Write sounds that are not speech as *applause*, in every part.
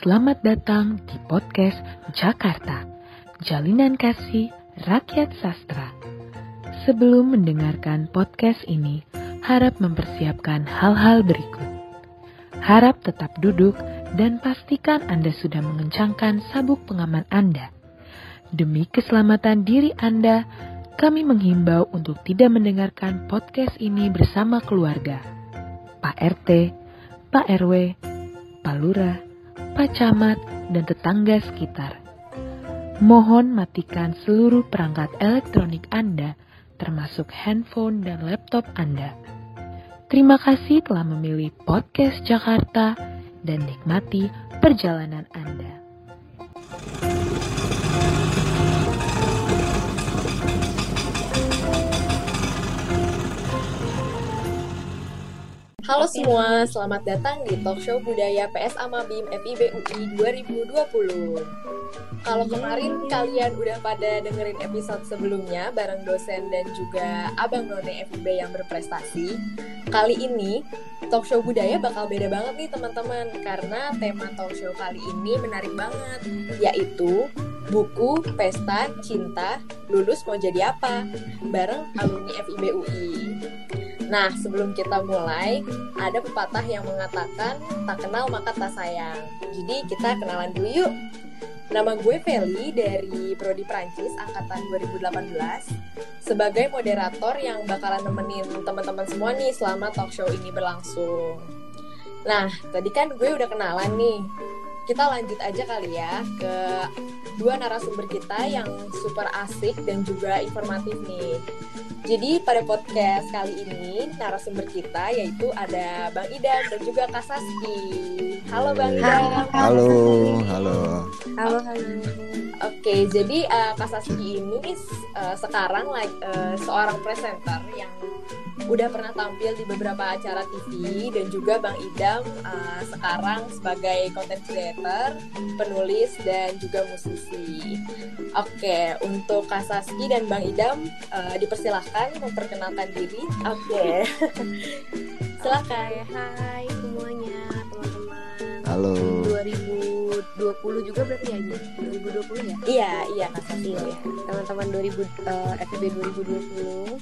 Selamat datang di podcast Jakarta, Jalinan Kasih Rakyat Sastra. Sebelum mendengarkan podcast ini, harap mempersiapkan hal-hal berikut. Harap tetap duduk dan pastikan Anda sudah mengencangkan sabuk pengaman Anda. Demi keselamatan diri Anda, kami menghimbau untuk tidak mendengarkan podcast ini bersama keluarga. Pak RT, Pak RW, Pak Lurah, Pak Camat, dan tetangga sekitar. Mohon matikan seluruh perangkat elektronik Anda, termasuk handphone dan laptop Anda. Terima kasih telah memilih podcast Jakarta dan nikmati perjalanan Anda. Halo semua, selamat datang di Talk Show Budaya PSA Mabim FIB UI 2020. Kalau kemarin kalian udah pada dengerin episode sebelumnya bareng dosen dan juga abang none FIB yang berprestasi, kali ini Talk Show Budaya bakal beda banget nih teman-teman karena tema Talk Show kali ini menarik banget, yaitu buku, pesta, cinta, lulus mau jadi apa? Bareng alumni FIB UI. Nah, sebelum kita mulai, ada pepatah yang mengatakan tak kenal maka tak sayang. Jadi kita kenalan dulu yuk. Nama gue Feli dari Prodi Prancis angkatan 2018 sebagai moderator yang bakalan nemenin teman-teman semua nih selama talk show ini berlangsung. Nah, tadi kan gue udah kenalan nih. Kita lanjut aja kali ya ke dua narasumber kita yang super asik dan juga informatif nih. Jadi pada podcast kali ini narasumber kita yaitu ada Bang Idam dan juga Kak Saski. Halo Bang Idam. Halo, halo. Halo, halo. Oke, jadi uh, Kak Saski ini uh, sekarang like, uh, seorang presenter yang udah pernah tampil di beberapa acara TV dan juga Bang Idam uh, sekarang sebagai content creator, penulis dan juga musisi. Oke, untuk Kak Saski dan Bang Idam uh, dipersilahkan memperkenalkan diri. Oke. *laughs* Silakan. Hai semuanya, teman-teman. Halo. 2020 juga berarti ya, Ji? 2020 ya? Iya, iya Kak Saski. Iya, teman-teman 2000 uh, FIB 2020.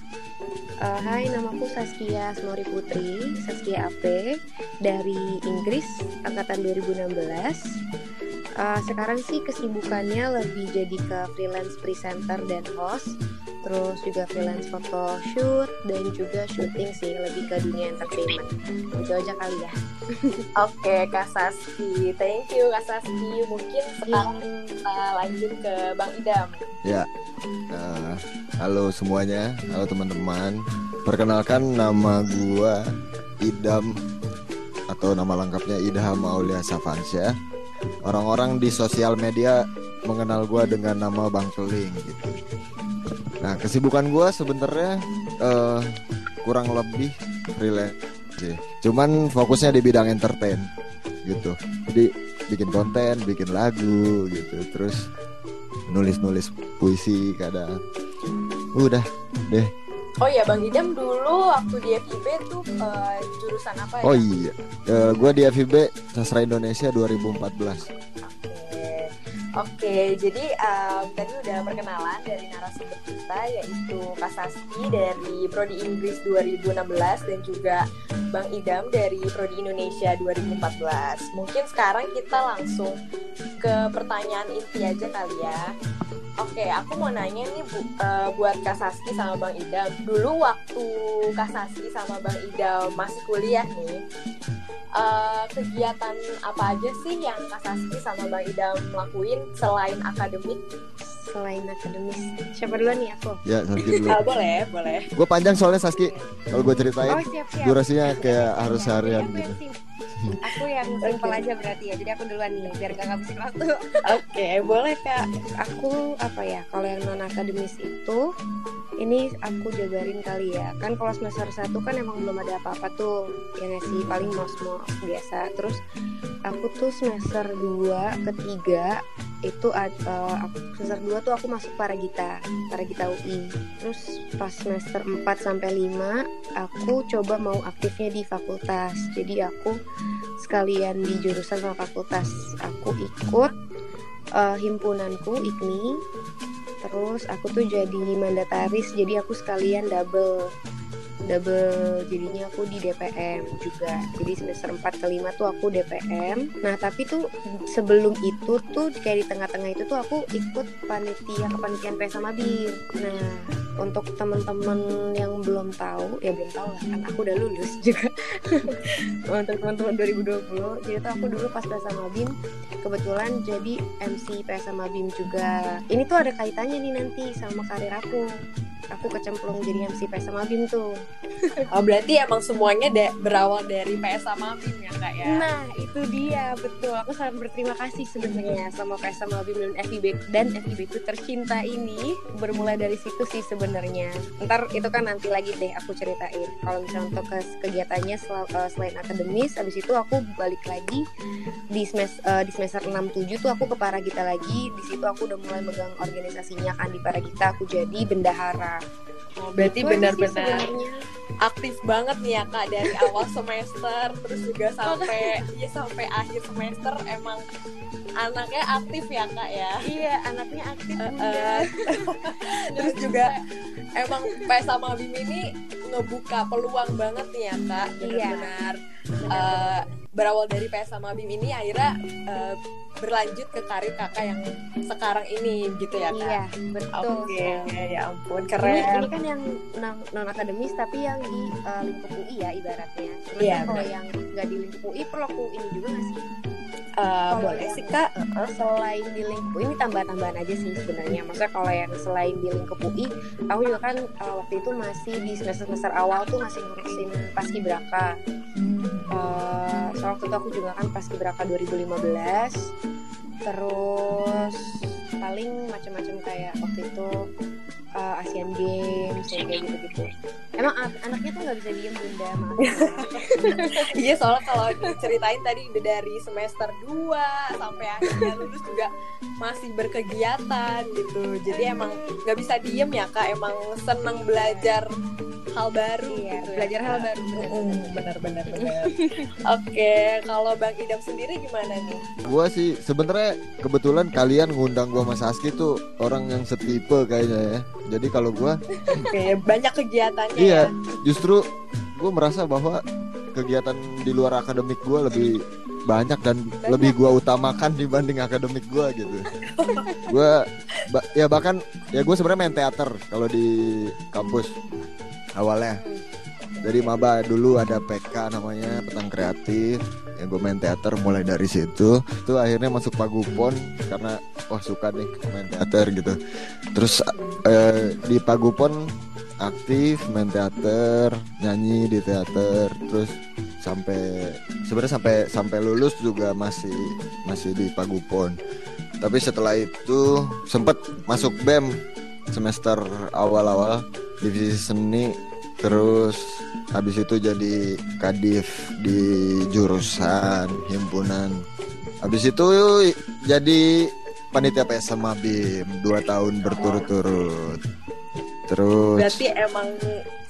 Uh, hai, namaku Saskia Smori Putri, Saskia AP dari Inggris angkatan 2016. Uh, sekarang sih kesibukannya lebih jadi ke freelance presenter dan host terus juga freelance foto shoot dan juga syuting sih lebih ke dunia entertainment. Itu aja kali ya. *laughs* Oke kak Saski. Thank you kak Saski. Mungkin sekarang kita lanjut ke bang Idam. Ya uh, halo semuanya. Halo teman-teman. Perkenalkan nama gua Idam atau nama lengkapnya Idham Aulia Safansyah orang-orang di sosial media mengenal gua dengan nama Bang Keling gitu Nah kesibukan gue sebenarnya uh, kurang lebih freelance sih. Cuman fokusnya di bidang entertain gitu. Jadi bikin konten, bikin lagu gitu. Terus nulis-nulis puisi kadang. Udah deh. Oh iya Bang Idam dulu waktu di FIB tuh uh, jurusan apa ya? Oh iya, uh, gue di FIB Sastra Indonesia 2014. Oke, jadi um, tadi udah perkenalan dari narasumber kita yaitu Kak Saski dari Prodi Inggris 2016 dan juga Bang Idam dari Prodi Indonesia 2014. Mungkin sekarang kita langsung ke pertanyaan inti aja kali ya. Oke, aku mau nanya nih bu, uh, buat Kak Saski sama Bang Idam. Dulu waktu Kak Saski sama Bang Idam masih kuliah nih, uh, kegiatan apa aja sih yang Kak Saski sama Bang Idam lakuin selain akademik? Selain akademis, siapa duluan nih aku? Ya, Saski dulu. Uh, *laughs* boleh, boleh. Gue panjang soalnya Saski. Kalau gue ceritain, Oh, siap, siap. durasinya kayak Ya, harus ya, harian aku gitu. yang sim- Aku yang simpel aja berarti ya. Jadi aku duluan nih biar gak ngabisin waktu. Oke, boleh Kak. Aku apa ya? Kalau yang non akademis itu ini aku jabarin kali ya. Kan kalau semester 1 kan emang belum ada apa-apa tuh. Ya nggak sih paling mos-mos biasa. Terus aku tuh semester 2 ketiga itu ad- eh, aku semester 2 tuh aku masuk Paragita, Paragita UI. Terus pas semester 4 sampai 5 aku coba mau aktifnya di fakultas. Jadi aku sekalian di jurusan sama fakultas aku ikut uh, himpunanku IKMI terus aku tuh jadi mandataris jadi aku sekalian double double jadinya aku di DPM juga. Jadi semester 4 ke 5 tuh aku DPM nah tapi tuh sebelum itu tuh kayak di tengah-tengah itu tuh aku ikut panitia kepanitiaan PS sama BIM nah untuk teman-teman yang belum tahu ya belum tahu lah kan aku udah lulus juga. *laughs* Untuk teman-teman 2020 jadi tuh aku dulu pas PS sama BIM kebetulan jadi MC PS sama BIM juga. Ini tuh ada kaitannya nih nanti sama karir aku. Aku kecemplung jadi MC PS sama BIM tuh. *laughs* Oh berarti emang semuanya de berawal dari PS sama BIM ya kak ya? Nah itu dia betul. Aku sangat berterima kasih sebenarnya sama PS sama BIM dan FIB dan FIB itu tercinta ini bermulai dari situ sih sebenarnya. Ntar itu kan nanti lagi deh aku ceritain. Kalau misalnya untuk ke kegiatannya sel uh, selain akademis, habis itu aku balik lagi di semester uh, di semester 6 7 tuh aku ke Paragita lagi. Di situ aku udah mulai megang organisasinya kan di Paragita aku jadi bendahara berarti benar-benar aktif banget nih ya kak dari awal semester terus juga sampai ya sampai akhir semester emang anaknya aktif ya kak ya iya anaknya aktif uh, uh, *laughs* terus juga emang PS sama Bim ini ngebuka peluang banget nih ya kak iya. benar-benar uh, berawal dari PS sama Bim ini akhirnya uh, berlanjut ke karir kakak yang sekarang ini gitu ya kak? Iya betul. Oke okay. ya ampun keren. Ini, ini kan yang non akademis tapi yang di uh, lingkup UI ya ibaratnya. Cuman iya, kalau yang nggak di lingkup UI perlu aku ini juga nggak sih? Uh, boleh sih kak. Uh, selain di lingkup ini tambah-tambahan aja sih sebenarnya. Maksudnya kalau yang selain di lingkup UI, aku juga kan uh, waktu itu masih di semester semester awal tuh masih ngurusin paskibraka. Uh, so waktu itu aku juga kan paskibraka 2015 terus paling macam-macam kayak waktu itu uh, Asian Games kayak gitu-gitu. Emang an anaknya tuh nggak bisa diem bunda *laughs* iya soalnya kalau diceritain tadi udah dari semester 2 sampai akhirnya lulus juga masih berkegiatan gitu. Jadi emang nggak bisa diem ya kak. Emang seneng belajar hal baru iya, gitu ya. belajar ya, hal baru benar-benar benar *laughs* oke kalau bang Idam sendiri gimana nih gua sih sebenarnya kebetulan kalian ngundang gua Mas Aski tuh orang yang setipe kayaknya ya jadi kalau gua *laughs* oke banyak kegiatannya iya ya? justru gua merasa bahwa kegiatan di luar akademik gua lebih banyak dan banyak. lebih gua utamakan dibanding akademik gua gitu. gua ba ya bahkan ya gue sebenarnya main teater kalau di kampus awalnya. Dari maba dulu ada PK namanya petang kreatif. Yang gue main teater mulai dari situ. Itu akhirnya masuk pagupon karena wah suka nih main teater gitu. Terus eh, di pagupon aktif main teater nyanyi di teater. Terus sampai sebenarnya sampai sampai lulus juga masih masih di pagupon tapi setelah itu sempat masuk bem semester awal-awal divisi seni terus habis itu jadi kadif di jurusan himpunan. Habis itu jadi panitia PS sama BIM dua tahun berturut-turut. Terus berarti emang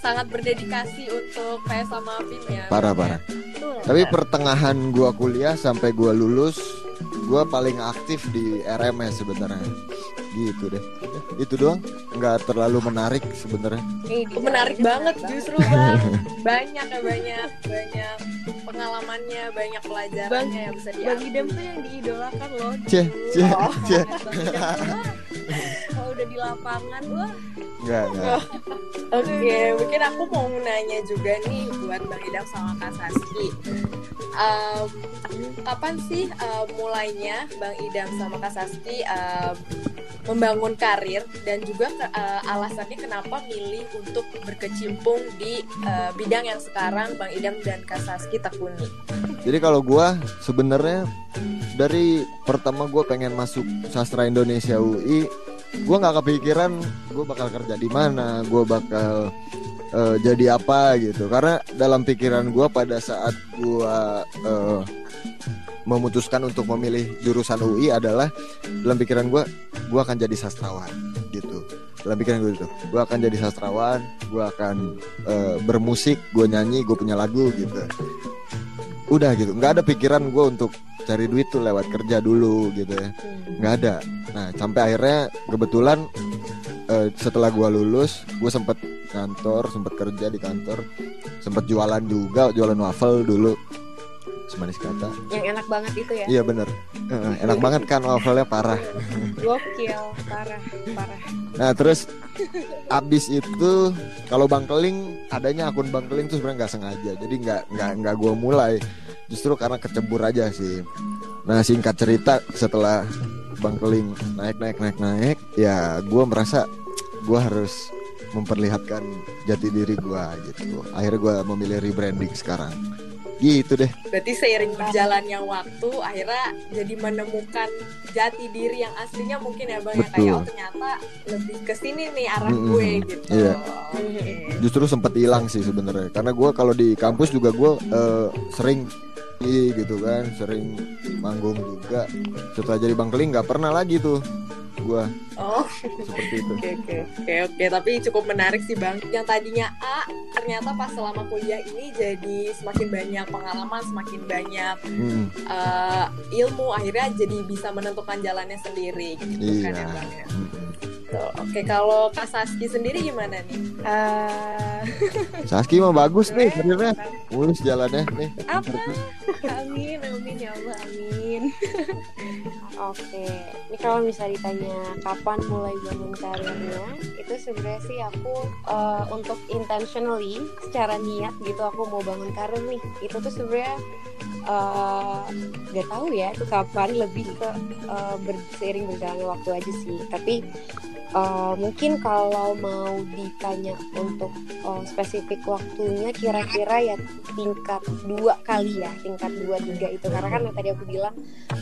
sangat berdedikasi untuk PS sama BIM ya? Parah parah. Tapi pertengahan gua kuliah sampai gua lulus gua paling aktif di RMS sebenarnya. Gitu deh. Itu doang. Nggak terlalu menarik sebenarnya. Menarik banget justru bang. Banyak ya banyak banyak pengalamannya banyak pelajarannya yang bisa diambil. Bang Idam tuh yang diidolakan loh. Cie cie oh. Udah di lapangan wah Enggak, enggak. Oke, okay, mungkin aku mau nanya juga nih buat Bang Idam sama Kak Saski. Um, kapan sih uh, mulainya Bang Idam sama Kak Saski um, membangun karir dan juga uh, alasannya kenapa milih untuk berkecimpung di uh, bidang yang sekarang Bang Idam dan Kak Saski tekuni. Jadi kalau gue sebenarnya dari pertama gue pengen masuk sastra Indonesia UI, gue nggak kepikiran gue bakal kerja di mana, gue bakal uh, jadi apa gitu. Karena dalam pikiran gue pada saat gue uh, memutuskan untuk memilih jurusan UI adalah dalam pikiran gue gue akan jadi sastrawan gitu dalam pikiran gue itu gue akan jadi sastrawan gue akan uh, bermusik gue nyanyi gue punya lagu gitu udah gitu nggak ada pikiran gue untuk cari duit tuh lewat kerja dulu gitu ya. Nggak ada. Nah sampai akhirnya kebetulan eh, setelah gue lulus gue sempet kantor sempet kerja di kantor sempet jualan juga jualan waffle dulu semanis kata Yang enak banget itu ya. iya bener enak banget kan waffle-nya parah Gokil, parah, parah. Nah terus abis itu kalau bangkeling adanya akun bangkeling tuh sebenarnya nggak sengaja jadi nggak nggak nggak gue mulai justru karena kecebur aja sih. Nah singkat cerita setelah bangkeling naik naik naik naik ya gue merasa gue harus memperlihatkan jati diri gue gitu. Akhirnya gue memilih rebranding sekarang. Gitu deh. Berarti seiring berjalannya waktu akhirnya jadi menemukan jati diri yang aslinya mungkin ya Bang ya kayak oh ternyata lebih ke sini nih arah Mm-mm. gue gitu. Iya. Oke. Justru sempat hilang sih sebenarnya karena gue kalau di kampus juga gue eh, sering gitu kan sering manggung juga. Setelah jadi bangkeling nggak pernah lagi tuh gue Oh, seperti itu. Oke oke oke oke. Tapi cukup menarik sih Bang. Yang tadinya A ternyata pas selama kuliah ini jadi semakin banyak pengalaman, semakin banyak Mm, eh, ilmu. Akhirnya jadi bisa menentukan jalannya sendiri gitu kan Iya. ya Bang ya. mm, Tuh, Oke, kalau Kak Saski sendiri gimana nih? Eh, Saski mah bagus nih karirnya mulus jalannya nih apa? Amin, amin ya Allah, amin. *laughs* Oke, ini kalau misalnya ditanya kapan mulai bangun karirnya, itu sebenarnya sih aku eh, untuk intentionally, secara niat gitu aku mau bangun karir nih. Itu tuh sebenarnya nggak tahu ya itu kapan lebih ke eh, ber- seiring berjalannya waktu aja sih. Tapi eh, mungkin kalau mau ditanya untuk eh, spesifik waktunya, kira-kira ya tingkat dua kali ya tingkat dua tiga itu. Karena kan yang tadi aku bilang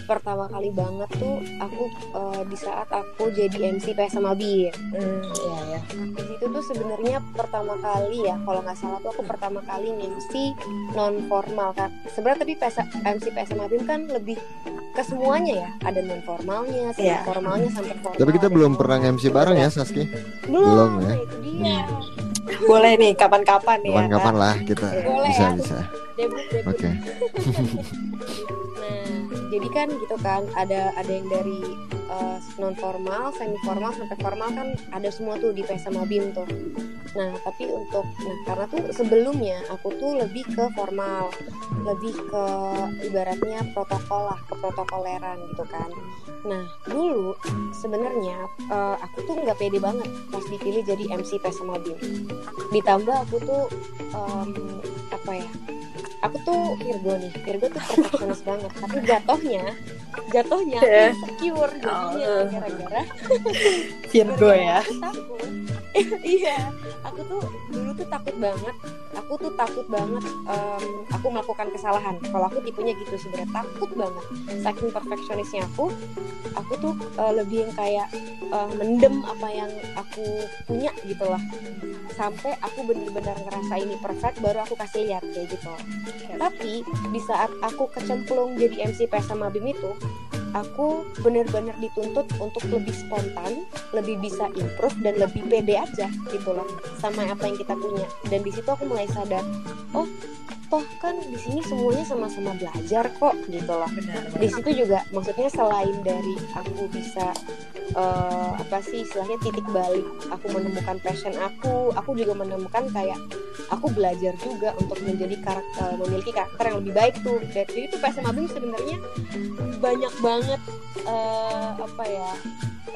pertama kali banget tuh aku eh, di saat aku jadi MC PS sama Bin Hmm, iya ya. di situ tuh sebenarnya pertama kali ya kalau nggak salah tuh aku pertama kali MC non formal kan sebenarnya tapi PS, MC PS sama Bim kan lebih ke semuanya ya. Ada non formalnya semi Iya. formalnya sampai formal. Tapi kita belum pernah MC bareng ya Saski belum, belum ya. dia Boleh nih, kapan-kapan nih kapan-kapan ya. lah kita Boleh bisa ya. bisa oke *laughs* *laughs* Nah, jadi kan gitu kan ada ada yang dari non formal, semi formal sampai formal kan ada semua tuh di PS sama BIM tuh. Nah, tapi untuk nah karena tuh sebelumnya aku tuh lebih ke formal, lebih ke ibaratnya protokol lah, ke protokoleran gitu kan. Nah, dulu sebenarnya eh, aku tuh nggak pede banget pas dipilih jadi MC PS sama BIM. Ditambah aku tuh em, apa ya? Aku tuh Virgo nih Virgo tuh perfeksionis *laughs* banget tapi jatuhnya jatuhnya Yeah. insecure jadinya Oh. gara-gara Virgo ya. *laughs* aku takut *laughs* iya aku tuh tuh takut banget. Aku tuh takut banget em, aku melakukan kesalahan. Kalau aku tipenya gitu sebenarnya takut banget. Saking perfeksionisnya aku aku tuh eh, lebih yang kayak eh, mendem apa yang aku punya gitu loh. Sampai aku bener-bener ngerasa ini perfect baru aku kasih lihat kayak gitu. Tapi di saat aku kecemplung jadi MC PS sama BIM itu aku bener-bener dituntut untuk lebih spontan lebih bisa improve dan lebih pede aja gitu loh sama apa yang kita punya. Dan di situ aku mulai sadar oh toh kan di sini semuanya sama-sama belajar kok gitu loh. Benar. di situ juga maksudnya selain dari aku bisa eh, apa sih istilahnya titik balik aku menemukan passion aku aku juga menemukan kayak aku belajar juga untuk menjadi karakter memiliki karakter yang lebih baik tuh. Jadi tuh passion Abim sebenarnya banyak banget eh, apa ya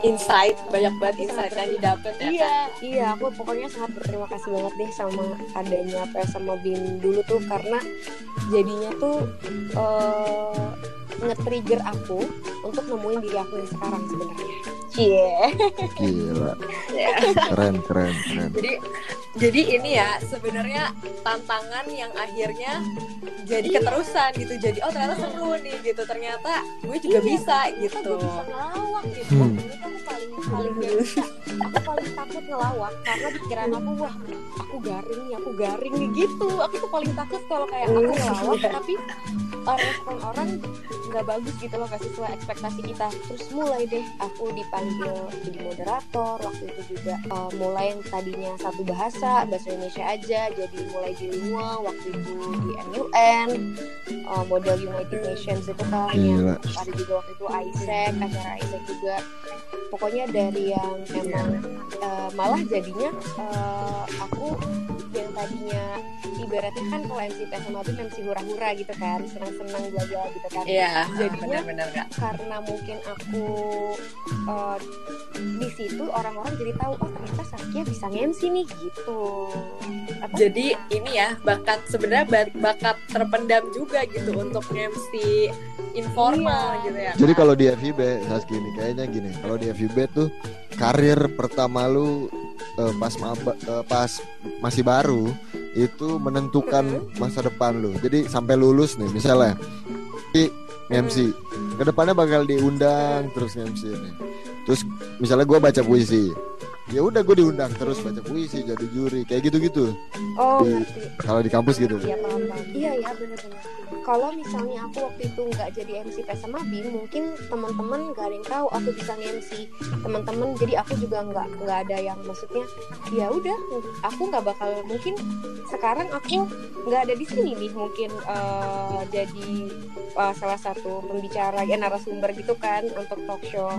Insight, banyak banget insight yang didapat ya. Iya, iya, aku pokoknya sangat berterima kasih banget deh sama adanya PS sama BIM dulu tuh karena jadinya tuh eh nge-trigger aku untuk nemuin diri aku yang sekarang sebenarnya. Cie. gila Ya. keren keren keren Jadi jadi ini ya sebenarnya tantangan yang akhirnya jadi Iya. keterusan gitu. Jadi oh ternyata seru nih gitu. Ternyata gue juga Iya, bisa gitu. gue bisa ngelawak gitu. Hmm. Aku paling paling gak bisa. Aku paling takut ngelawak karena pikiran aku wah aku garing nih, aku garing nih gitu. Aku tuh paling takut kalau kayak aku Hmm, ngelawak iya. tapi respon orang nggak bagus gitu loh gak sesuai ekspektasi kita. Terus mulai deh aku dipanggil jadi moderator waktu itu juga uh, mulai yang tadinya satu bahasa bahasa Indonesia aja jadi mulai bilingual waktu itu di MUN uh, model United Nations itu kan. Yang ada juga waktu itu ISEC acara ISEC juga. Pokoknya dari yang emang uh, malah jadinya uh, aku yang tadinya ibaratnya kan kalau MC PSMA itu MC hura-hura gitu kan senang-senang belajar gitu kan Iya, jadinya benar-benar Kak. karena mungkin aku uh, di situ orang-orang jadi tahu oh ternyata Saskia bisa MC nih gitu apa Jadi ini ya bakat sebenarnya ba- bakat terpendam juga gitu untuk MC informal Iya. gitu ya. Jadi kalau di FIB Saski ini kayaknya gini, kalau di FIB tuh karir pertama lu eh, pas maba, eh, pas masih baru itu menentukan masa depan lu. Jadi sampai lulus nih misalnya di MC, ke depannya bakal diundang terus MC nih. Terus misalnya gua baca puisi, ya udah gue diundang terus baca puisi jadi juri kayak gitu-gitu. oh di- ngerti Kalau di kampus gitu. Iya paham paham. Iya ya benar-benar. Kalau misalnya aku waktu itu nggak jadi MC PSMA BIM, mungkin teman-teman nggak ada yang tahu aku bisa nge-MC. Teman-teman jadi aku juga nggak nggak ada yang maksudnya ya udah aku nggak bakal mungkin sekarang aku nggak ada di sini nih mungkin eh, jadi eh, salah satu pembicara ya narasumber gitu kan untuk talk show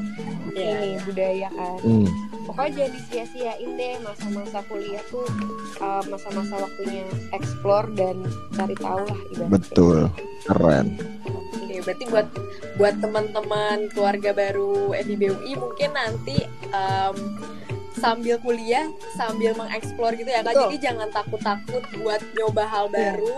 Iya. ini budaya kan Hmm. pokoknya jangan disia-siain deh masa-masa kuliah tuh uh, masa-masa waktunya explore dan cari tahu lah ibaratnya. Betul, keren. Oke, berarti buat buat teman-teman keluarga baru FIBUI mungkin nanti em, sambil kuliah sambil mengeksplor gitu ya kak. Betul. Jadi jangan takut-takut buat nyoba hal Iya. baru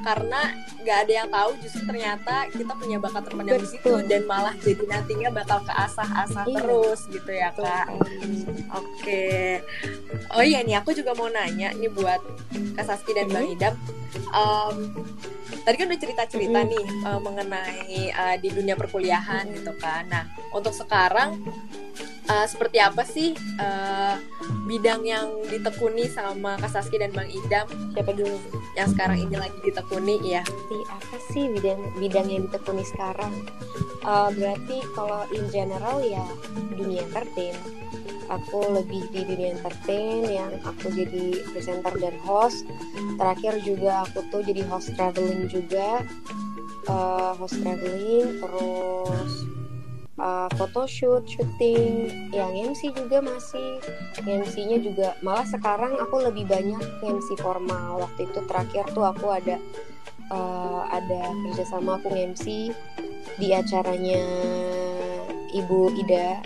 karena nggak ada yang tahu justru ternyata kita punya bakat terpendam di situ dan malah jadi nantinya bakal keasah-asah Iya. terus gitu ya Betul kak. Oke. Oh iya nih aku juga mau nanya nih buat Kak Saski dan Bang Idam. Em, tadi kan udah cerita-cerita Mhm. nih eh, mengenai eh, di dunia perkuliahan gitu kan. Nah, untuk sekarang eh, seperti apa sih eh, bidang yang ditekuni sama Kak Saski dan Bang Idam Siapa dulu? yang sekarang ini lagi ditekuni ya? Berarti apa sih bidang bidang yang ditekuni sekarang? Uh, berarti kalau in general ya dunia entertain. Aku lebih di dunia entertain yang aku jadi presenter dan host. Terakhir juga aku tuh jadi host traveling juga. Uh, host traveling terus uh, photoshoot, syuting, yang MC juga masih. MC-nya juga malah sekarang aku lebih banyak MC formal. Waktu itu terakhir tuh aku ada eh, ada kerjasama aku MC di acaranya Ibu Ida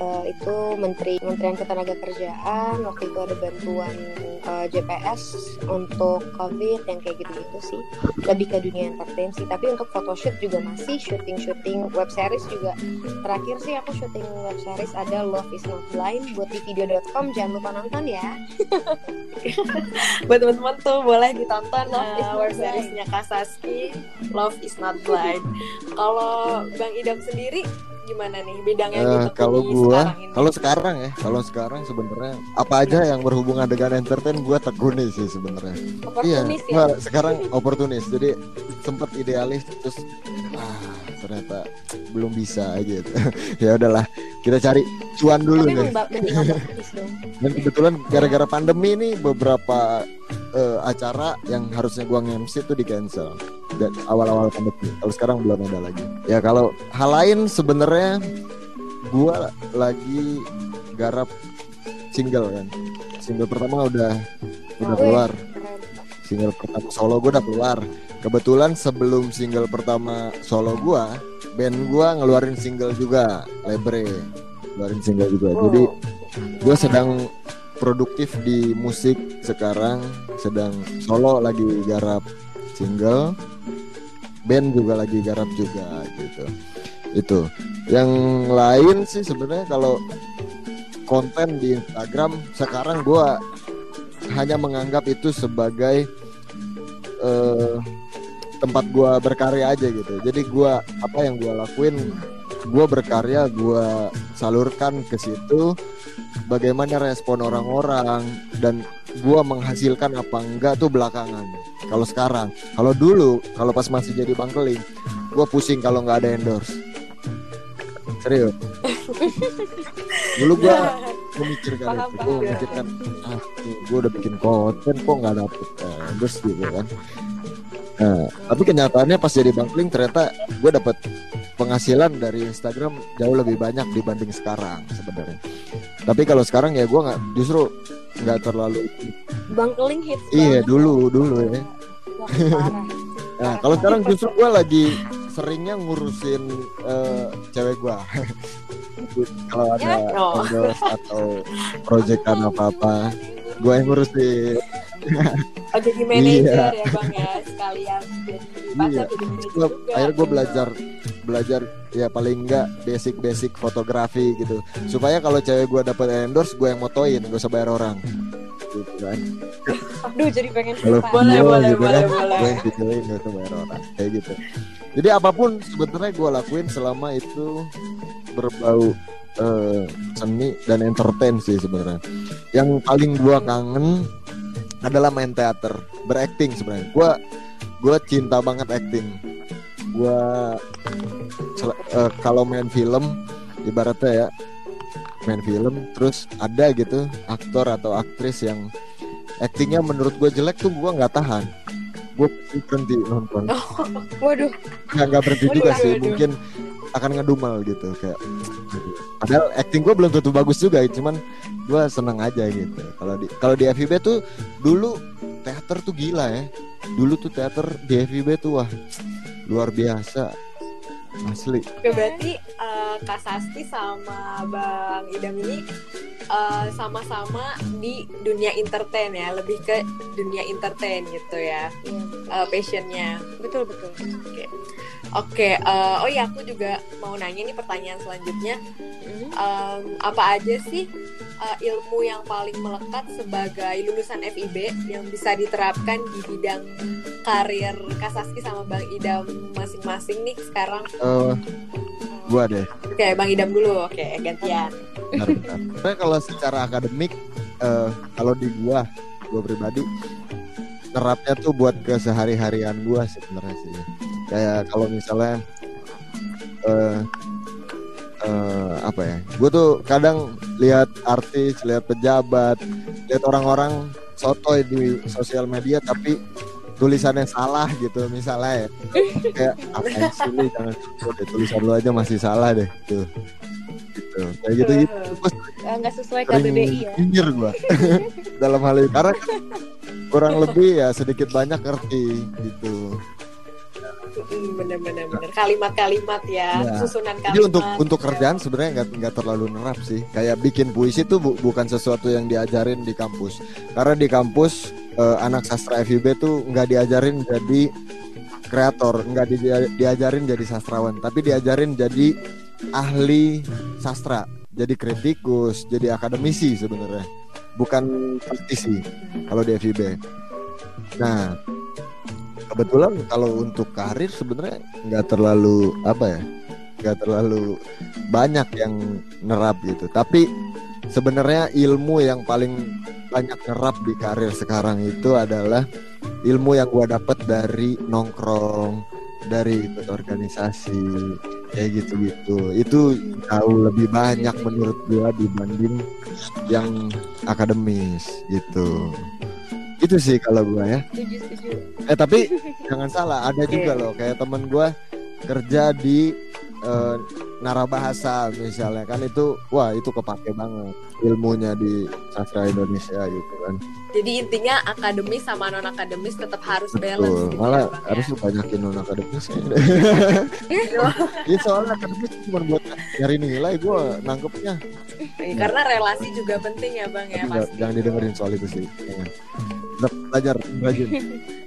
eh, itu Menteri Kementerian Ketenagakerjaan waktu itu ada bantuan eh, JPS untuk COVID yang kayak gitu-gitu sih. Lebih ke dunia entertain sih tapi untuk photoshoot juga masih syuting-syuting web series juga. Terakhir sih aku syuting web series ada Love is Not Blind buat di video.com jangan lupa nonton ya. *laughs* Buat teman-teman tuh boleh ditonton Love is eh, Not web seriesnya Kak Saski, Love is Not Blind. Kalau Bang Idam sendiri gimana nih bidang yang Eh, ditekuni kalau gua sekarang ini? kalau sekarang ya kalau sekarang sebenarnya apa aja yang berhubungan dengan entertain gua tekuni sih sebenarnya. Iya ya? gua sekarang oportunis. Jadi sempat idealis terus ah ternyata belum bisa gitu. *laughs* Ya udahlah kita cari cuan dulu tapi dong. *laughs* Dan kebetulan gara-gara pandemi nih beberapa eh, acara yang harusnya gua nge-MC tuh di cancel dan awal-awal pandemi kalau sekarang belum ada lagi. Ya kalau hal lain sebenarnya gua lagi garap single kan. Single pertama udah udah Wih. keluar. Single pertama solo gue udah keluar. Kebetulan sebelum single pertama solo gua band gua ngeluarin single juga Lebre. Ngeluarin single juga. Jadi gue sedang produktif di musik sekarang sedang solo lagi garap single band juga lagi garap juga gitu. Itu. Yang lain sih sebenarnya kalau konten di Instagram sekarang gua hanya menganggap itu sebagai eh, tempat gua berkarya aja gitu. Jadi gua apa yang gua lakuin gue berkarya gue salurkan ke situ bagaimana respon orang-orang dan gue menghasilkan apa enggak tuh belakangan. Kalau sekarang kalau dulu kalau pas masih jadi bangkeling gue pusing kalau nggak ada endorse. Serius? *laughs* Dulu gue memikirkan *laughs* Paham, itu gue memikirkan ah gue udah bikin konten kok nggak dapet endorse gitu kan. Nah, tapi kenyataannya pas jadi bangkeling ternyata gue dapet penghasilan dari Instagram jauh lebih banyak dibanding sekarang sebenarnya tapi kalau sekarang ya gue nggak justru nggak terlalu Bang Keling hits iya dulu dulu ya. *laughs* Nah, kalau sekarang justru gue lagi seringnya ngurusin eh, cewek gue. *laughs* kalau ada Ya, endorse atau *laughs* proyekan apa-apa, gue yang ngurusin. Oh jadi manajer Iya. ya bang ya sekalian Iya. Gua- akhirnya gue gitu. belajar belajar ya paling enggak basic-basic fotografi gitu. Supaya kalau cewek gue dapet endorse, gue yang motoin, gak usah bayar orang. Gitu kan. Aduh jadi pengen Kalau coba. video boleh gitu boleh kan, boleh. gue yang videoin bayar orang. Kayak gitu. Jadi apa pun sebenarnya gue lakuin selama itu berbau eh, seni dan entertain sih sebenarnya. Yang paling gua kangen adalah main teater, berakting sebenarnya. Gua gua cinta banget acting. Gua sel- eh, kalau main film ibaratnya ya main film terus ada gitu aktor atau aktris yang actingnya menurut gue jelek tuh gua nggak tahan. Gue berhenti nonton. Waduh, nggak nggak berhenti Waduh, juga waduh, sih. waduh. mungkin akan ngedumel gitu kayak padahal acting gue belum tentu bagus juga cuman gue seneng aja gitu. Kalau di kalau di FIB tuh dulu teater tuh gila ya dulu tuh teater di FIB tuh wah luar biasa asli Oke berarti eh, Kak Sasti sama Bang Idam ini eh, sama-sama di dunia entertain ya, lebih ke dunia entertain gitu ya, iya, eh, passionnya. betul betul. Oke, oke. eh, oh ya aku juga mau nanya nih pertanyaan selanjutnya. Em, apa aja sih eh, ilmu yang paling melekat sebagai lulusan FIB yang bisa diterapkan di bidang karir Kak Saski sama Bang Idam masing-masing nih sekarang? Eh gue deh Oke, Bang Idam dulu. Oke, gantian. benar-benar Sebenarnya kalau secara akademik eh, kalau di gua gua pribadi nerapnya tuh buat kesehari-harian gua sih sebenarnya sih kayak kalau misalnya eh eh, apa ya gue tuh kadang lihat artis lihat pejabat lihat orang-orang sotoy di sosial media tapi tulisannya salah gitu misalnya ya. Kayak apa sih lu jangan deh tulisan lu aja masih salah deh gitu. Gitu kayak gitu gitu nggak sesuai KBBI ya. nyinyir gua. *laughs* Dalam hal ini karena kan kurang lebih ya sedikit banyak ngerti gitu Bener-bener bener. Kalimat-kalimat ya, Ya. susunan kalimat. jadi untuk untuk kerjaan sebenarnya nggak nggak terlalu nerap sih kayak bikin puisi tuh bu- bukan sesuatu yang diajarin di kampus karena di kampus eh, anak sastra FIB tuh nggak diajarin jadi kreator nggak di- diajarin jadi sastrawan tapi diajarin jadi ahli sastra jadi kritikus jadi akademisi sebenarnya bukan praktisi kalau di FIB nah kebetulan kalau untuk karir sebenarnya nggak terlalu apa ya nggak terlalu banyak yang nerap gitu. Tapi sebenarnya ilmu yang paling banyak nerap di karir sekarang itu adalah ilmu yang gua dapat dari nongkrong dari ikut organisasi kayak gitu-gitu. Itu jauh lebih banyak menurut gua dibanding yang akademis gitu itu sih kalau gua ya. Setuju setuju. Eh tapi *laughs* jangan salah, ada juga loh kayak temen gua kerja di eh, narabahasa misalnya kan itu wah itu kepake banget ilmunya di sastra Indonesia gitu kan. Jadi intinya akademis sama non akademis tetap harus balance. Betul. gitu Malah ya, Bang, ya. harus lu banyakin non akademis ya. *laughs* Iya soalnya akademis cuma buat nyari nilai gua nangkepnya. Iya, Karena relasi juga penting ya bang ya Tapi pasti. jangan didengerin soal itu sih. Jangan. Tetap belajar rajin *laughs*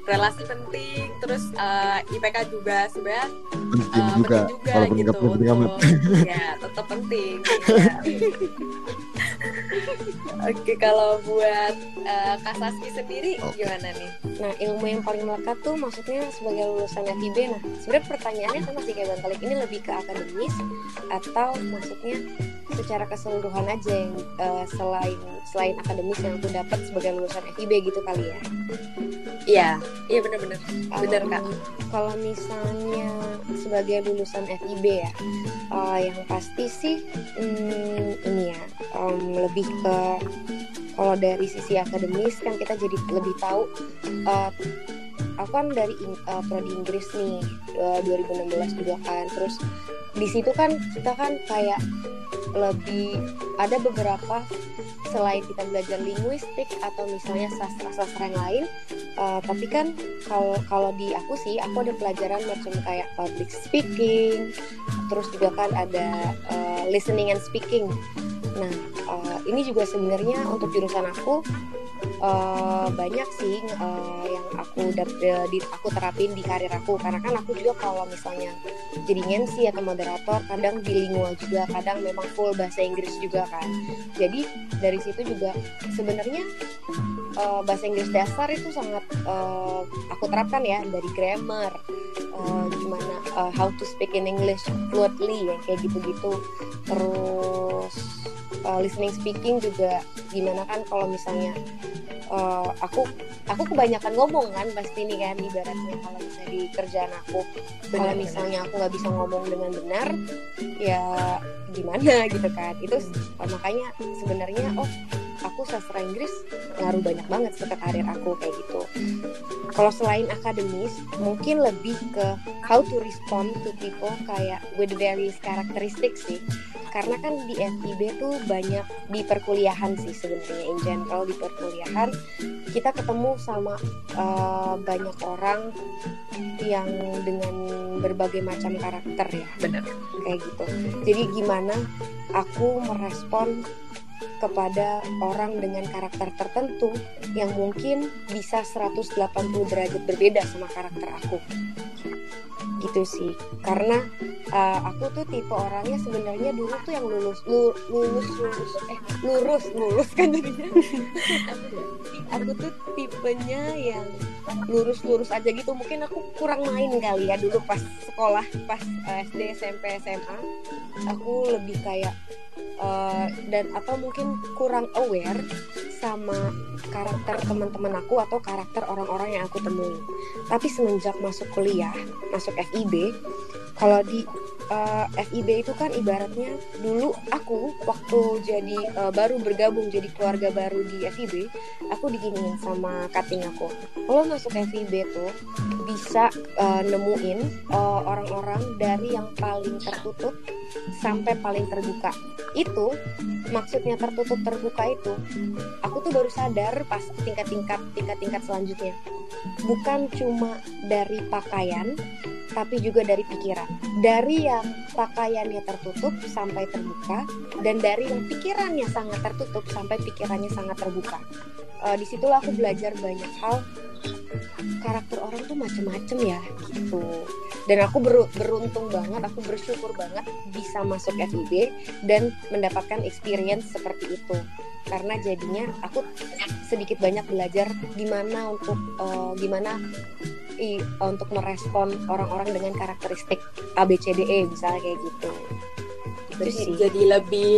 Relasi penting, terus eh, IPK juga sebenarnya penting eh, juga penting juga walaupun gitu. nggak penting amat. *laughs* ya tetap penting. ya. Oke, kalau buat uh, Kak Saski sendiri Oke. gimana nih? Nah, ilmu yang paling melekat tuh maksudnya sebagai lulusan FIB. Nah, sebenarnya pertanyaannya sama sih kayak Bang Kalik ini lebih ke akademis atau maksudnya secara keseluruhan aja yang eh, selain selain akademis yang aku dapat sebagai lulusan FIB gitu kali ya. Iya, iya benar-benar. Bener, Kak. Kalau misalnya sebagai lulusan FIB ya, eh, yang pasti sih hmm, ini ya em, lebih ke kalau dari sisi akademis kan kita jadi lebih tahu. eh, aku kan dari eh, prodi Inggris nih eh, 2016 juga kan, terus di situ kan kita kan kayak lebih ada beberapa selain kita belajar linguistik atau misalnya sastra-sastra yang lain Uh, tapi kan kalau kalau di aku sih aku ada pelajaran macam kayak public speaking terus juga kan ada uh, listening and speaking. Nah uh, ini juga sebenarnya untuk jurusan aku uh, banyak sih uh, yang aku dap- di, aku terapin di karir aku. Karena kan aku juga kalau misalnya jadi MC atau moderator kadang bilingual juga kadang memang full bahasa Inggris juga kan. Jadi dari situ juga sebenarnya uh, bahasa Inggris dasar itu sangat uh, aku terapkan ya dari grammar uh, gimana uh, how to speak in English fluently yang kayak gitu-gitu. Terus uh, listening speaking juga gimana kan kalau misalnya uh, aku aku kebanyakan ngomong kan pasti nih kan ibaratnya kalau misalnya di kerjaan aku. Kalau misalnya aku nggak bisa ngomong dengan benar ya gimana *laughs* gitu kan. Itu makanya sebenarnya oh aku sastra Inggris ngaruh banyak banget ke karir aku kayak gitu. Kalau selain akademis, mungkin lebih ke how to respond to people kayak with various characteristics sih. Karena kan di FIB tuh banyak di perkuliahan sih sebenarnya in general di perkuliahan kita ketemu sama uh, banyak orang yang dengan berbagai macam karakter ya Benar. kayak gitu. Jadi gimana aku merespon kepada orang dengan karakter tertentu yang mungkin bisa 180 derajat berbeda sama karakter aku. Gitu sih. Karena uh, aku tuh tipe orangnya sebenarnya dulu tuh yang lulus lu- lulus lulus eh lurus lulus kan jadinya. *laughs* aku tuh tipenya yang lurus-lurus aja gitu. Mungkin aku kurang main kali ya dulu pas sekolah, pas uh, SD, SMP, SMA. Aku lebih kayak uh, dan atau mungkin kurang aware sama karakter teman-teman aku atau karakter orang-orang yang aku temui. Tapi semenjak masuk kuliah, masuk FIB, kalau di uh, FIB itu kan ibaratnya dulu aku waktu jadi uh, baru bergabung jadi keluarga baru di FIB, aku diginiin sama cutting aku. Kalau masuk FIB tuh bisa uh, nemuin uh, orang-orang dari yang paling tertutup sampai paling terbuka. Itu maksudnya tertutup terbuka itu aku tuh baru sadar pas tingkat-tingkat tingkat-tingkat selanjutnya. Bukan cuma dari pakaian tapi juga dari pikiran. Dari yang pakaiannya tertutup sampai terbuka dan dari yang pikirannya sangat tertutup sampai pikirannya sangat terbuka. Uh, di situlah aku belajar banyak hal karakter orang tuh macem-macem ya gitu. Dan aku ber- beruntung banget aku bersyukur banget bisa masuk FIB dan mendapatkan experience seperti itu. Karena jadinya aku sedikit banyak belajar gimana untuk uh, gimana i, untuk merespon orang-orang dengan karakteristik ABCDE misalnya kayak gitu. Itu Jadi, sih. jadi lebih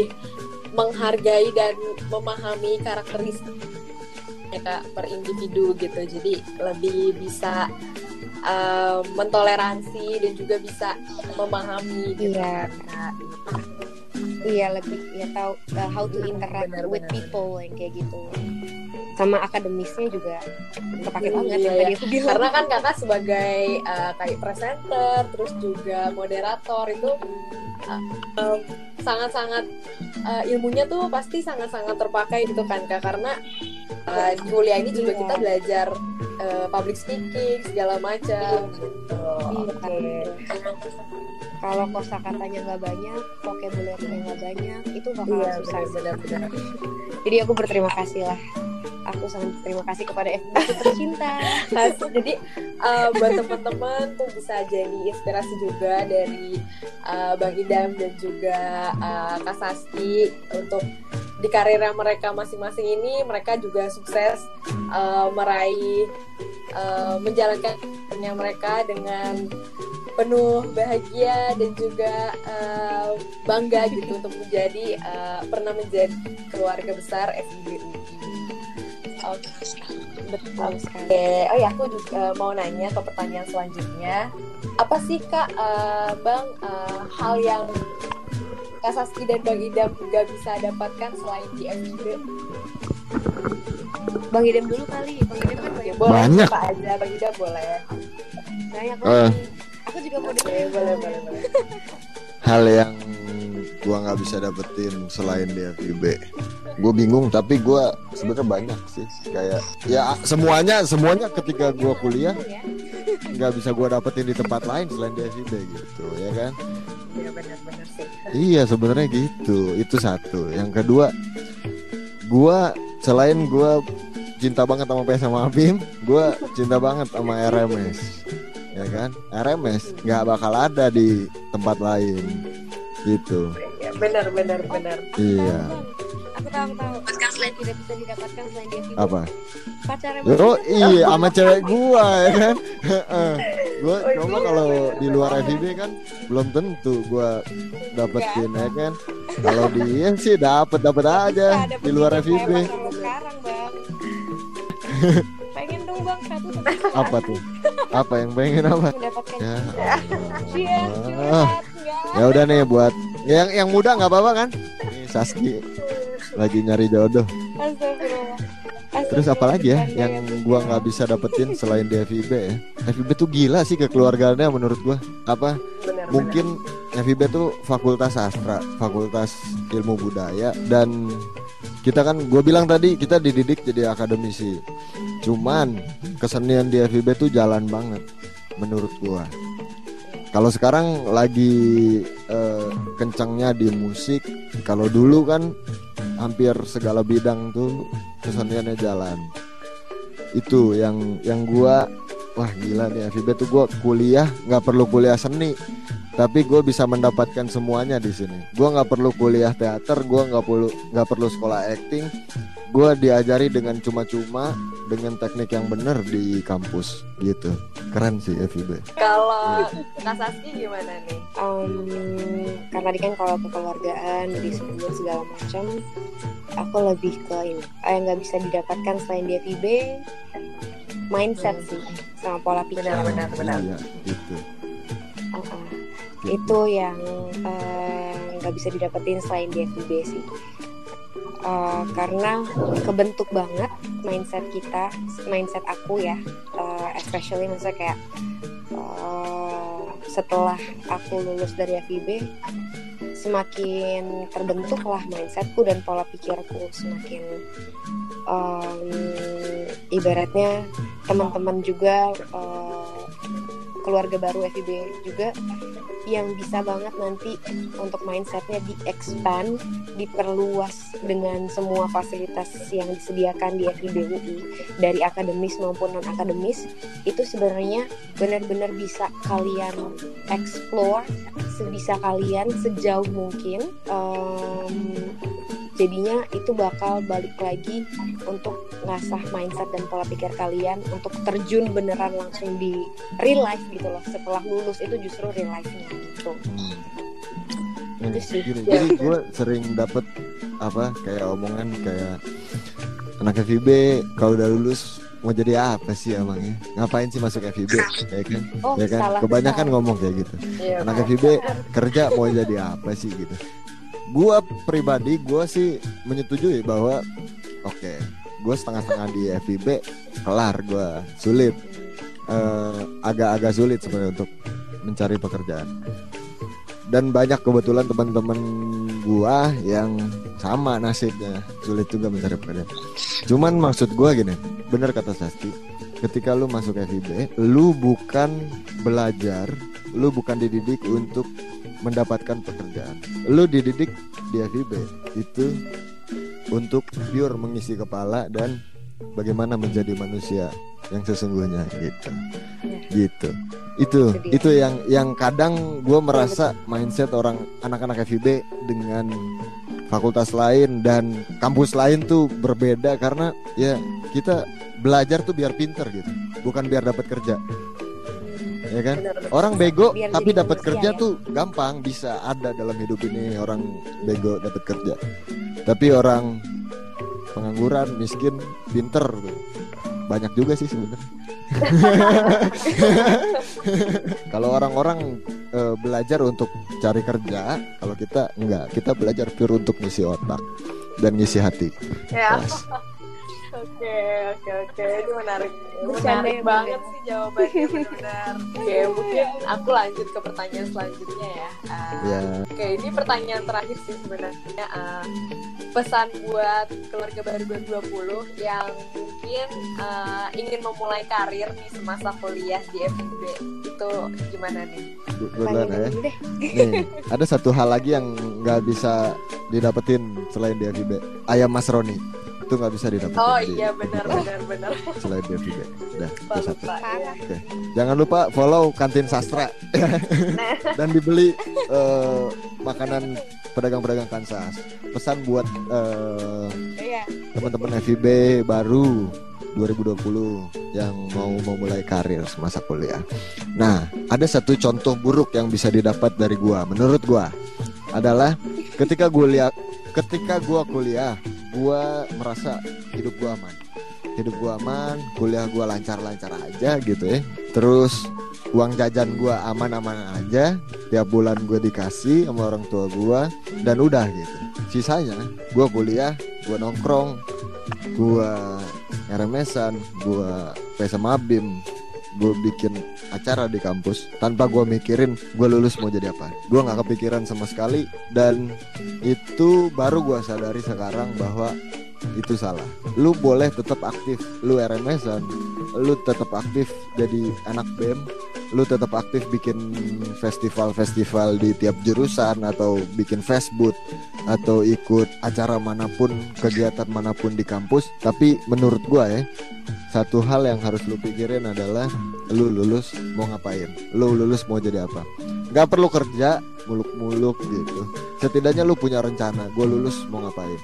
menghargai dan memahami karakteristik mereka per individu gitu. Jadi lebih bisa uh, mentoleransi dan juga bisa memahami gitu. Iya. iya lebih ya tahu uh, how to interact Benar, with benar, people yang kayak gitu sama akademisnya juga kepake banget Iya, yang tadi aku bilang Karena kan kakak sebagai uh, kayak presenter, terus juga moderator itu uh, um, sangat-sangat uh, ilmunya tuh pasti sangat-sangat terpakai gitu kan kak. Karena uh, di kuliah ini juga Iya. kita belajar uh, public speaking segala macam. Gitu. Iya, kalau kosakatanya nggak banyak vocabulary-nya nggak banyak itu bakal Iya susah sih. benar-benar. jadi aku berterima kasih lah aku sangat berterima kasih kepada FB tercinta. Jadi uh, buat teman-teman tuh bisa jadi inspirasi juga dari uh, Bang Idam dan juga uh, Kak Sasti untuk di karirnya mereka masing-masing ini mereka juga sukses uh, meraih uh, menjalankan mereka dengan penuh bahagia dan juga uh, bangga gitu untuk menjadi uh, pernah menjadi keluarga besar FIB Oke, betul sekali. Oh ya, aku juga mau nanya ke pertanyaan selanjutnya. Apa sih kak, uh, bang, uh, hal yang Kak Saski dan Bang Idam gak bisa dapatkan selain di FIB? Bang Idam dulu kali, Bang Idam kan banyak. Boleh, banyak. Apa aja, Bang Idam boleh. Banyak uh. Aku juga mau dengerin. Boleh, boleh, boleh. *laughs* Hal yang gua nggak bisa dapetin selain di FIB gue bingung tapi gue sebenarnya banyak sih. Kayak ya semuanya semuanya ketika gue kuliah nggak bisa gue dapetin di tempat lain selain di FIB gitu ya kan? Iya sih. Iya sebenarnya gitu. Itu satu. Yang kedua gue selain gue cinta banget sama PS sama Abim gue cinta banget sama RMS ya kan? RMS nggak bakal ada di tempat lain gitu. Benar benar benar. Iya. Aku tahu aku tahu selain tidak bisa didapatkan selain dia apa? Pacarnya oh iya sama cewek gua ya kan? *laughs* Gua oh, coba kalau di luar FIB kan belum tentu gua dapetin ya kan? Kalau dia *laughs* sih dapet dapet aja di luar FIB sekarang bang. Pengen dong bang satu *laughs* apa tuh? Apa yang pengen apa? Ya, ya. ya udah nih buat yang yang muda nggak apa-apa kan? Saski lagi nyari jodoh Terus apa lagi ya yang gua nggak bisa dapetin selain di FIB ya? FIB tuh gila sih kekeluargaannya menurut gua. Apa? Bener, Mungkin bener. FIB tuh fakultas sastra, fakultas ilmu budaya dan kita kan gue bilang tadi kita dididik jadi akademisi. Cuman kesenian di FIB tuh jalan banget menurut gua. Kalau sekarang lagi uh, kencangnya di musik, kalau dulu kan hampir segala bidang tuh keseniannya jalan. Itu yang yang gua wah gila nih FIB tuh gua kuliah nggak perlu kuliah seni tapi gue bisa mendapatkan semuanya di sini. Gue nggak perlu kuliah teater gue nggak perlu nggak perlu sekolah acting. Gue diajari dengan cuma-cuma dengan teknik yang benar di kampus gitu. Keren sih FIB kalau Kak Saski gimana nih? Um, karena tadi kan kalau kekeluargaan disebut segala macam aku lebih ke ini. Yang nggak bisa didapatkan selain di FIB mindset sih sama pola pikir. Benar benar iya, gitu. uh -uh itu yang eh, nggak uh, bisa didapetin selain di FIB sih. Uh, karena kebentuk banget mindset kita mindset aku ya uh, especially misalnya kayak uh, setelah aku lulus dari FIB semakin terbentuk lah mindsetku dan pola pikirku. Semakin um, ibaratnya teman-teman juga uh, keluarga baru FIB juga yang bisa banget nanti untuk mindsetnya di expand, diperluas dengan semua fasilitas yang disediakan di FIB UI dari akademis maupun non akademis itu sebenarnya benar-benar bisa kalian explore sebisa kalian sejauh mungkin. Um, jadinya itu bakal balik lagi untuk ngasah mindset dan pola pikir kalian untuk terjun beneran langsung di real life gitu loh. Setelah lulus itu justru real life-nya gitu. Hmm. itu sih. Gini, jadi gue sering dapet apa kayak omongan kayak anak FIB kalau udah lulus mau jadi apa sih emangnya ngapain sih masuk FIB ya kan? Oh, ya kan? kebanyakan besar. ngomong kayak gitu. Iya, anak FIB kerja mau jadi apa sih? Gitu. Gue pribadi gue sih menyetujui bahwa oke okay, gue setengah-setengah di FIB kelar gue sulit eh, agak-agak sulit sebenarnya untuk mencari pekerjaan dan banyak kebetulan teman-teman gua yang sama nasibnya sulit juga mencari pekerjaan. Cuman maksud gua gini, bener kata Sasti, ketika lu masuk FIB, lu bukan belajar, lu bukan dididik untuk mendapatkan pekerjaan. Lu dididik di FIB itu untuk pure mengisi kepala dan bagaimana menjadi manusia yang sesungguhnya gitu. Gitu. Itu itu yang yang kadang gue merasa mindset orang anak-anak FIB dengan fakultas lain dan kampus lain tuh berbeda karena ya kita belajar tuh biar pinter gitu. Bukan biar dapat kerja ya kan orang bego Biar tapi dapat kerja ya. tuh gampang bisa ada dalam hidup ini orang bego dapat kerja tapi orang pengangguran miskin pinter tuh banyak juga sih sebenarnya *laughs* kalau orang-orang eh, belajar untuk cari kerja kalau kita enggak kita belajar pure untuk ngisi otak dan ngisi hati Ya. Yes. Oke, oke, oke. Ini menarik. Menarik banget sih jawabannya benar-benar. Oke, mungkin aku lanjut ke pertanyaan selanjutnya ya. Ah, ya Oke, ini pertanyaan terakhir sih sebenarnya. Ah, pesan buat keluarga baru 2020 yang mungkin ah, ingin memulai karir nih semasa kuliah di FIB itu gimana nih? Tanya ya deh. nih ada satu hal lagi yang nggak bisa didapetin selain di FIB ayam Mas Roni itu nggak bisa didapetin Oh di iya benar benar benar. selain di FIB udah itu satu. Oke. Jangan lupa follow kantin sastra *laughs* dan dibeli eh, makanan pedagang-pedagang kansas. Pesan buat Iya. teman-teman FIB baru 2020 yang mau memulai karir semasa kuliah. Nah, ada satu contoh buruk yang bisa didapat dari gua. Menurut gua adalah ketika gua lihat ketika gua kuliah, gua merasa hidup gua aman. Hidup gua aman, kuliah gua lancar-lancar aja gitu ya. Terus uang jajan gua aman-aman aja, tiap bulan gua dikasih sama orang tua gua dan udah gitu. Sisanya gua kuliah, gua nongkrong, gua RMS-an, gua PSMA BIM, gue bikin acara di kampus tanpa gua mikirin gue lulus mau jadi apa. Gua nggak kepikiran sama sekali dan itu baru gua sadari sekarang bahwa itu salah. Lu boleh tetap aktif, lu RMS-an, lu tetap aktif jadi anak BEM, lu tetap aktif bikin festival-festival di tiap jurusan atau bikin Facebook atau ikut acara mana pun, kegiatan mana pun di kampus. Tapi menurut gua ya, satu hal yang harus lu pikirin adalah lu lulus mau ngapain, lu lulus mau jadi apa. Gak perlu kerja muluk-muluk gitu. Setidaknya lu punya rencana, gue lulus mau ngapain.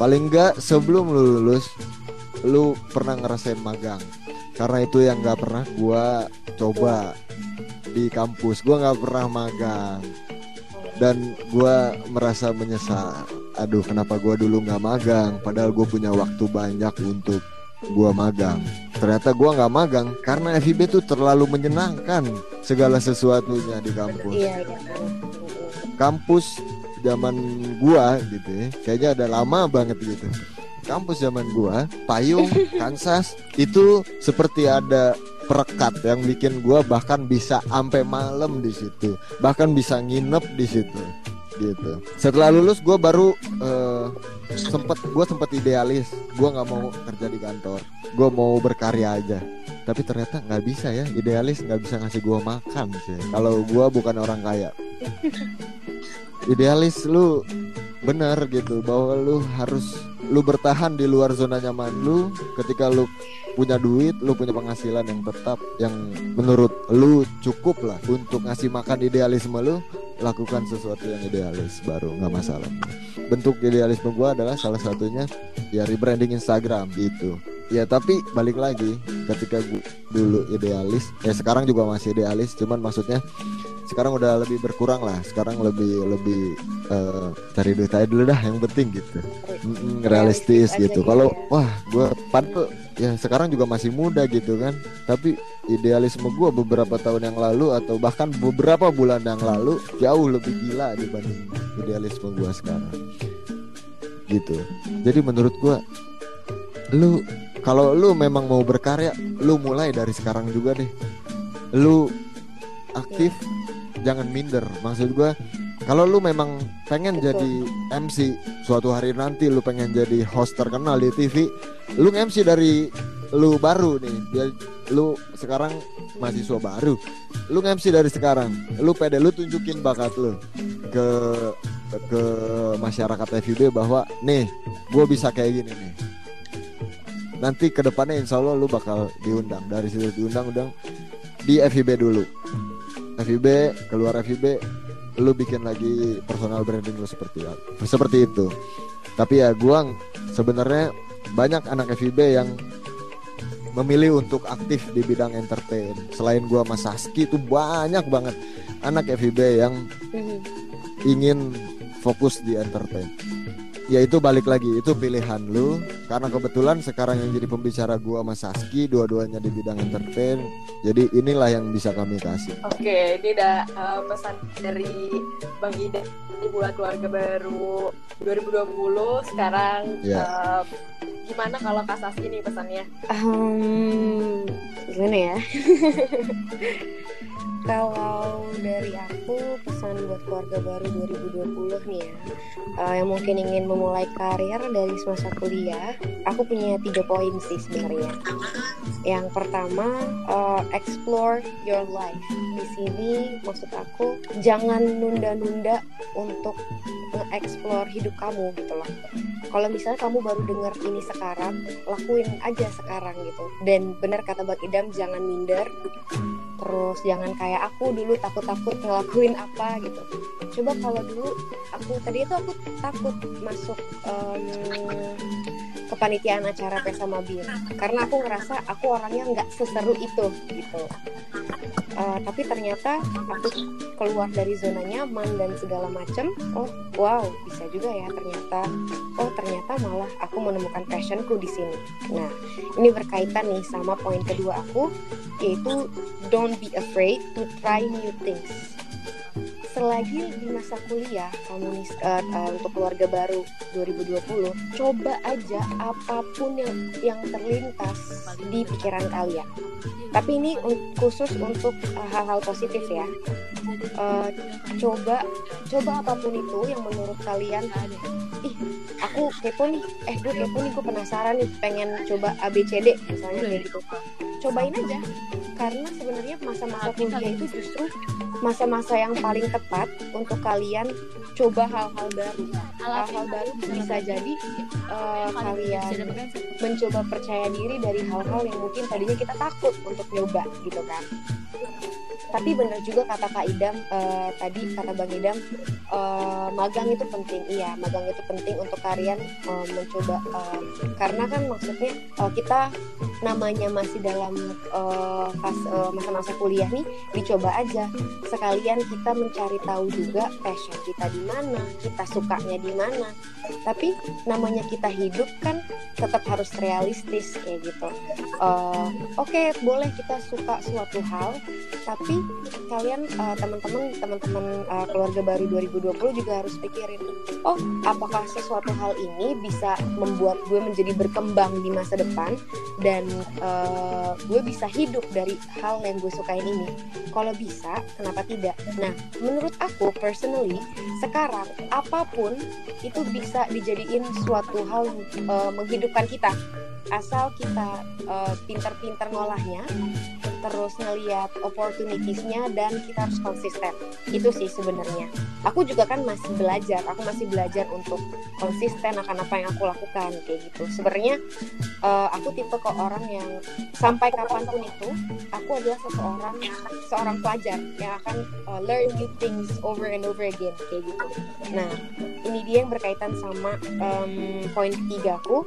Paling enggak sebelum lu lulus, lu pernah ngerasain magang. Karena itu yang gak pernah gua coba di kampus. Gua nggak pernah magang dan gua merasa menyesal. Aduh, kenapa gua dulu nggak magang? Padahal gue punya waktu banyak untuk gua magang. Ternyata gua nggak magang karena FIB itu terlalu menyenangkan segala sesuatunya di kampus. Iya, iya. Kampus zaman gua gitu ya, kayaknya ada lama banget gitu. Kampus zaman gua, payung, *laughs* kansas itu seperti ada perekat yang bikin gua bahkan bisa sampai malam di situ, bahkan bisa nginep di situ gitu. Setelah lulus gua baru eh, sempet gua sempet idealis, gua nggak mau kerja di kantor, gua mau berkarya aja. Tapi ternyata nggak bisa ya, idealis nggak bisa ngasih gua makan sih. Kalau gua bukan orang kaya, *laughs* idealis lu bener gitu bahwa lu harus lu bertahan di luar zona nyaman lu ketika lu punya duit, lu punya penghasilan yang tetap yang menurut lu cukup lah untuk ngasih makan idealisme lu, lakukan sesuatu yang idealis baru nggak masalah. Bentuk idealisme gua adalah salah satunya ya rebranding Instagram gitu. Ya tapi balik lagi ketika gua dulu idealis, ya sekarang juga masih idealis, cuman maksudnya sekarang udah lebih berkurang lah. Sekarang lebih lebih eh, cari duit aja dulu dah yang penting gitu. Mm-mm, realistis Realistis gitu. aja kalau wah gue pan tuh ya sekarang juga masih muda gitu kan. Tapi idealisme gue beberapa tahun yang lalu atau bahkan beberapa bulan yang lalu jauh lebih gila dibanding idealisme gue sekarang. Gitu. Jadi menurut gue lu kalau lu memang mau berkarya lu mulai dari sekarang juga deh. Lu aktif jangan minder. Maksud gua kalau lu memang pengen Betul. jadi MC suatu hari nanti lu pengen jadi host terkenal di TV lu MC dari lu baru nih. Dia lu sekarang mahasiswa baru. Lu MC dari sekarang lu pede lu tunjukin bakat lu ke ke masyarakat FIB bahwa nih gue bisa kayak gini nih. Nanti ke depannya insya Allah lu bakal diundang. Dari situ diundang undang di FIB dulu FIB keluar FIB lu bikin lagi personal branding lu seperti seperti itu. Tapi ya gua sebenarnya banyak anak FIB yang memilih untuk aktif di bidang entertain. Selain gua Mas Saski itu banyak banget anak FIB yang Mhm. ingin fokus di entertain ya itu balik lagi itu pilihan lu karena kebetulan sekarang yang jadi pembicara gua sama Saski dua-duanya di bidang entertain jadi inilah yang bisa kami kasih Oke, ini ada uh, pesan dari Bang Ida ini buat keluarga baru 2020 sekarang Ya. uh, gimana kalau Kak Saski nih pesannya? Hmm, gimana ya? *laughs* Kalau dari aku pesan buat keluarga baru 2020 nih ya, eh, yang mungkin ingin memulai karir dari semasa kuliah, aku punya tiga poin sih sebenarnya. Yang pertama, eh, explore your life. Di sini maksud aku jangan nunda-nunda untuk nge-explore hidup kamu gitu loh. Kalau misalnya kamu baru dengar ini sekarang, lakuin aja sekarang gitu. Dan benar kata Bang Idam, jangan minder. Terus jangan kayak aku dulu takut-takut ngelakuin apa gitu. Coba kalau dulu aku tadi itu aku takut masuk em, kepanitiaan acara Pesta Mabim karena aku ngerasa aku orangnya nggak seseru itu gitu. Eh, tapi ternyata aku keluar dari zona nyaman dan segala macam. Oh wow bisa juga ya ternyata. Oh ternyata malah aku menemukan passionku di sini. Nah ini berkaitan nih sama poin kedua aku yaitu don't be afraid to try new things. Selagi di masa kuliah kamu nih eh, eh, untuk keluarga baru 2020 coba aja apa pun yang yang terlintas di pikiran kalian. Tapi ini khusus untuk eh, hal-hal positif ya. Eh, coba coba apa pun itu yang menurut kalian ih aku kepo nih eh gue kepo nih gue penasaran nih pengen coba ABCD misalnya kayak gitu cobain aja karena sebenarnya masa-masa kuliah itu justru masa-masa yang paling untuk kalian coba hal-hal baru. Hal-hal baru bisa jadi eh, kalian mencoba percaya diri dari hal-hal yang mungkin tadinya kita takut untuk nyoba gitu kan. Tapi benar juga kata Kak Idam eh, tadi kata Bang Idam eh, magang itu penting. Iya magang itu penting untuk kalian eh, mencoba eh, karena kan maksudnya eh, kita namanya masih dalam eh, fase eh, masa-masa kuliah nih dicoba aja. Sekalian kita mencari tahu juga passion kita di mana kita sukanya di mana. Tapi namanya kita hidup kan tetap harus realistis kayak gitu. Eh, oke boleh kita suka suatu hal tapi kalian eh, teman-teman teman-teman eh, keluarga baru 2020 juga harus pikirin oh apakah sesuatu hal ini bisa membuat gue menjadi berkembang di masa depan dan eh, gue bisa hidup dari hal yang gue sukain ini? Kalau bisa kenapa tidak? Nah menurut aku personally sekarang apa pun itu bisa dijadiin suatu hal eh, menghidupkan kita asal kita eh, pintar-pintar ngolahnya terus ngeliat opportunitiesnya dan kita harus konsisten. Itu sih sebenarnya. Aku juga kan masih belajar. Aku masih belajar untuk konsisten akan apa yang aku lakukan kayak gitu. Sebenarnya eh, aku tipe ke orang yang sampai kapan pun itu aku adalah seseorang seorang pelajar yang akan eh, learn new things over and over again kayak gitu. Nah ini dia yang berkaitan sama em, poin ketiga aku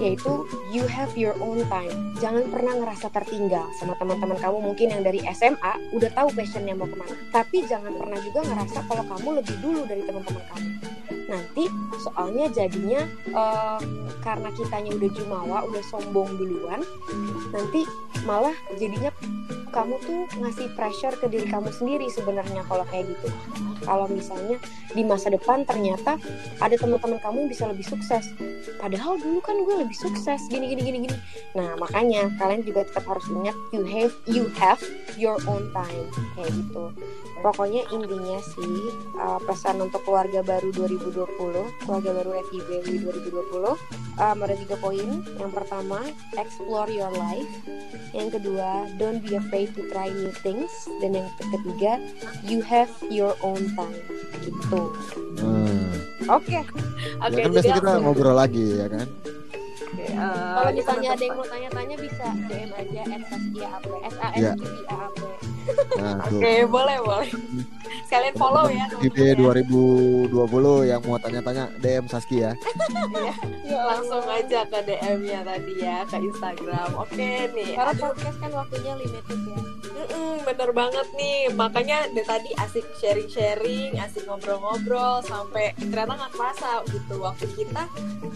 yaitu you have your own time. Jangan pernah ngerasa tertinggal sama teman-teman kamu. Mungkin yang dari SMA udah tahu passionnya mau ke mana. Tapi jangan pernah juga ngerasa kalau kamu lebih dulu dari teman-teman kamu nanti soalnya jadinya em, karena kitanya udah jumawa udah sombong duluan nanti malah jadinya kamu tuh ngasih pressure ke diri kamu sendiri sebenarnya kalau kayak gitu. Kalau misalnya di masa depan ternyata ada teman-teman kamu yang bisa lebih sukses. Padahal dulu kan gue lebih sukses gini gini gini gini. Nah makanya kalian juga tetap harus ingat you have you have your own time kayak gitu. Pokoknya intinya sih uh, pesan untuk keluarga baru 2020 keluarga baru FIB 2020 um, ada tiga poin. Yang pertama explore your life. Yang kedua don't be afraid to try new things. Dan yang ketiga you have your own time. Gitu. Hmm. oke. Ya Oke, kan jadi biasa kita langsung- ngobrol lagi ya kan? Oke, eh, kalau misalnya ada teman-teman. yang mau tanya-tanya bisa DM aja at Saskia AP S A S Iya. I A A P nah Oke, boleh, boleh. Sekalian follow ya IB teman-teman. 2020 yang mau tanya-tanya DM Saski ya. ya. Yuk langsung aja ke DM-nya tadi ya ke Instagram. Oke nih. Karena podcast kan waktunya limited ya. Mm-mm, bener banget nih. Makanya dari tadi asik sharing-sharing, asik ngobrol-ngobrol sampai ternyata nggak kerasa gitu waktu kita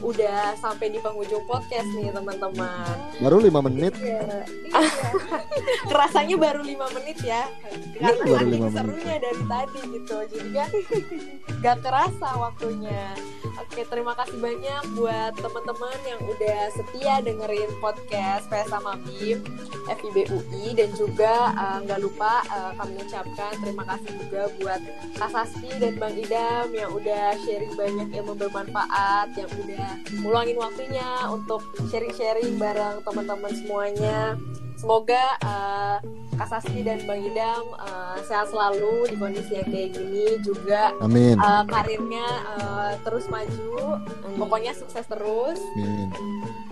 udah sampai di penghujung podcast nih teman-teman. Baru 5 menit. Iya. *laughs* Kerasanya baru lima menit ya. Karena Baru saking lima menit. serunya dari tadi gitu. Jadi kan *laughs* gak kerasa waktunya. Oke, terima kasih banyak buat teman-teman yang udah setia dengerin podcast PS sama BIM FIB UI dan juga eh, nggak lupa eh, kami ucapkan terima kasih juga buat Kak dan Bang Idam yang udah sharing banyak ilmu bermanfaat, yang udah meluangin waktunya untuk sharing-sharing bareng teman-teman semuanya. Semoga eh, Kak Saski dan Bang Idam eh, sehat selalu di kondisi yang kayak gini juga Amin. eh, karirnya eh, terus maju. Pokoknya sukses terus Amin.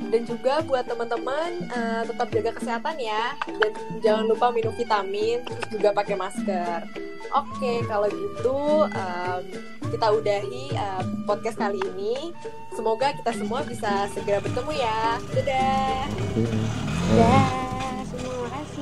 dan juga buat teman-teman eh, tetap jaga kesehatan ya dan jangan lupa minum vitamin terus juga pakai masker. Oke kalau gitu em, kita udahi eh, podcast kali ini. Semoga kita semua bisa segera bertemu ya. Dadah. Oke. Dah, semua. Terima kasih.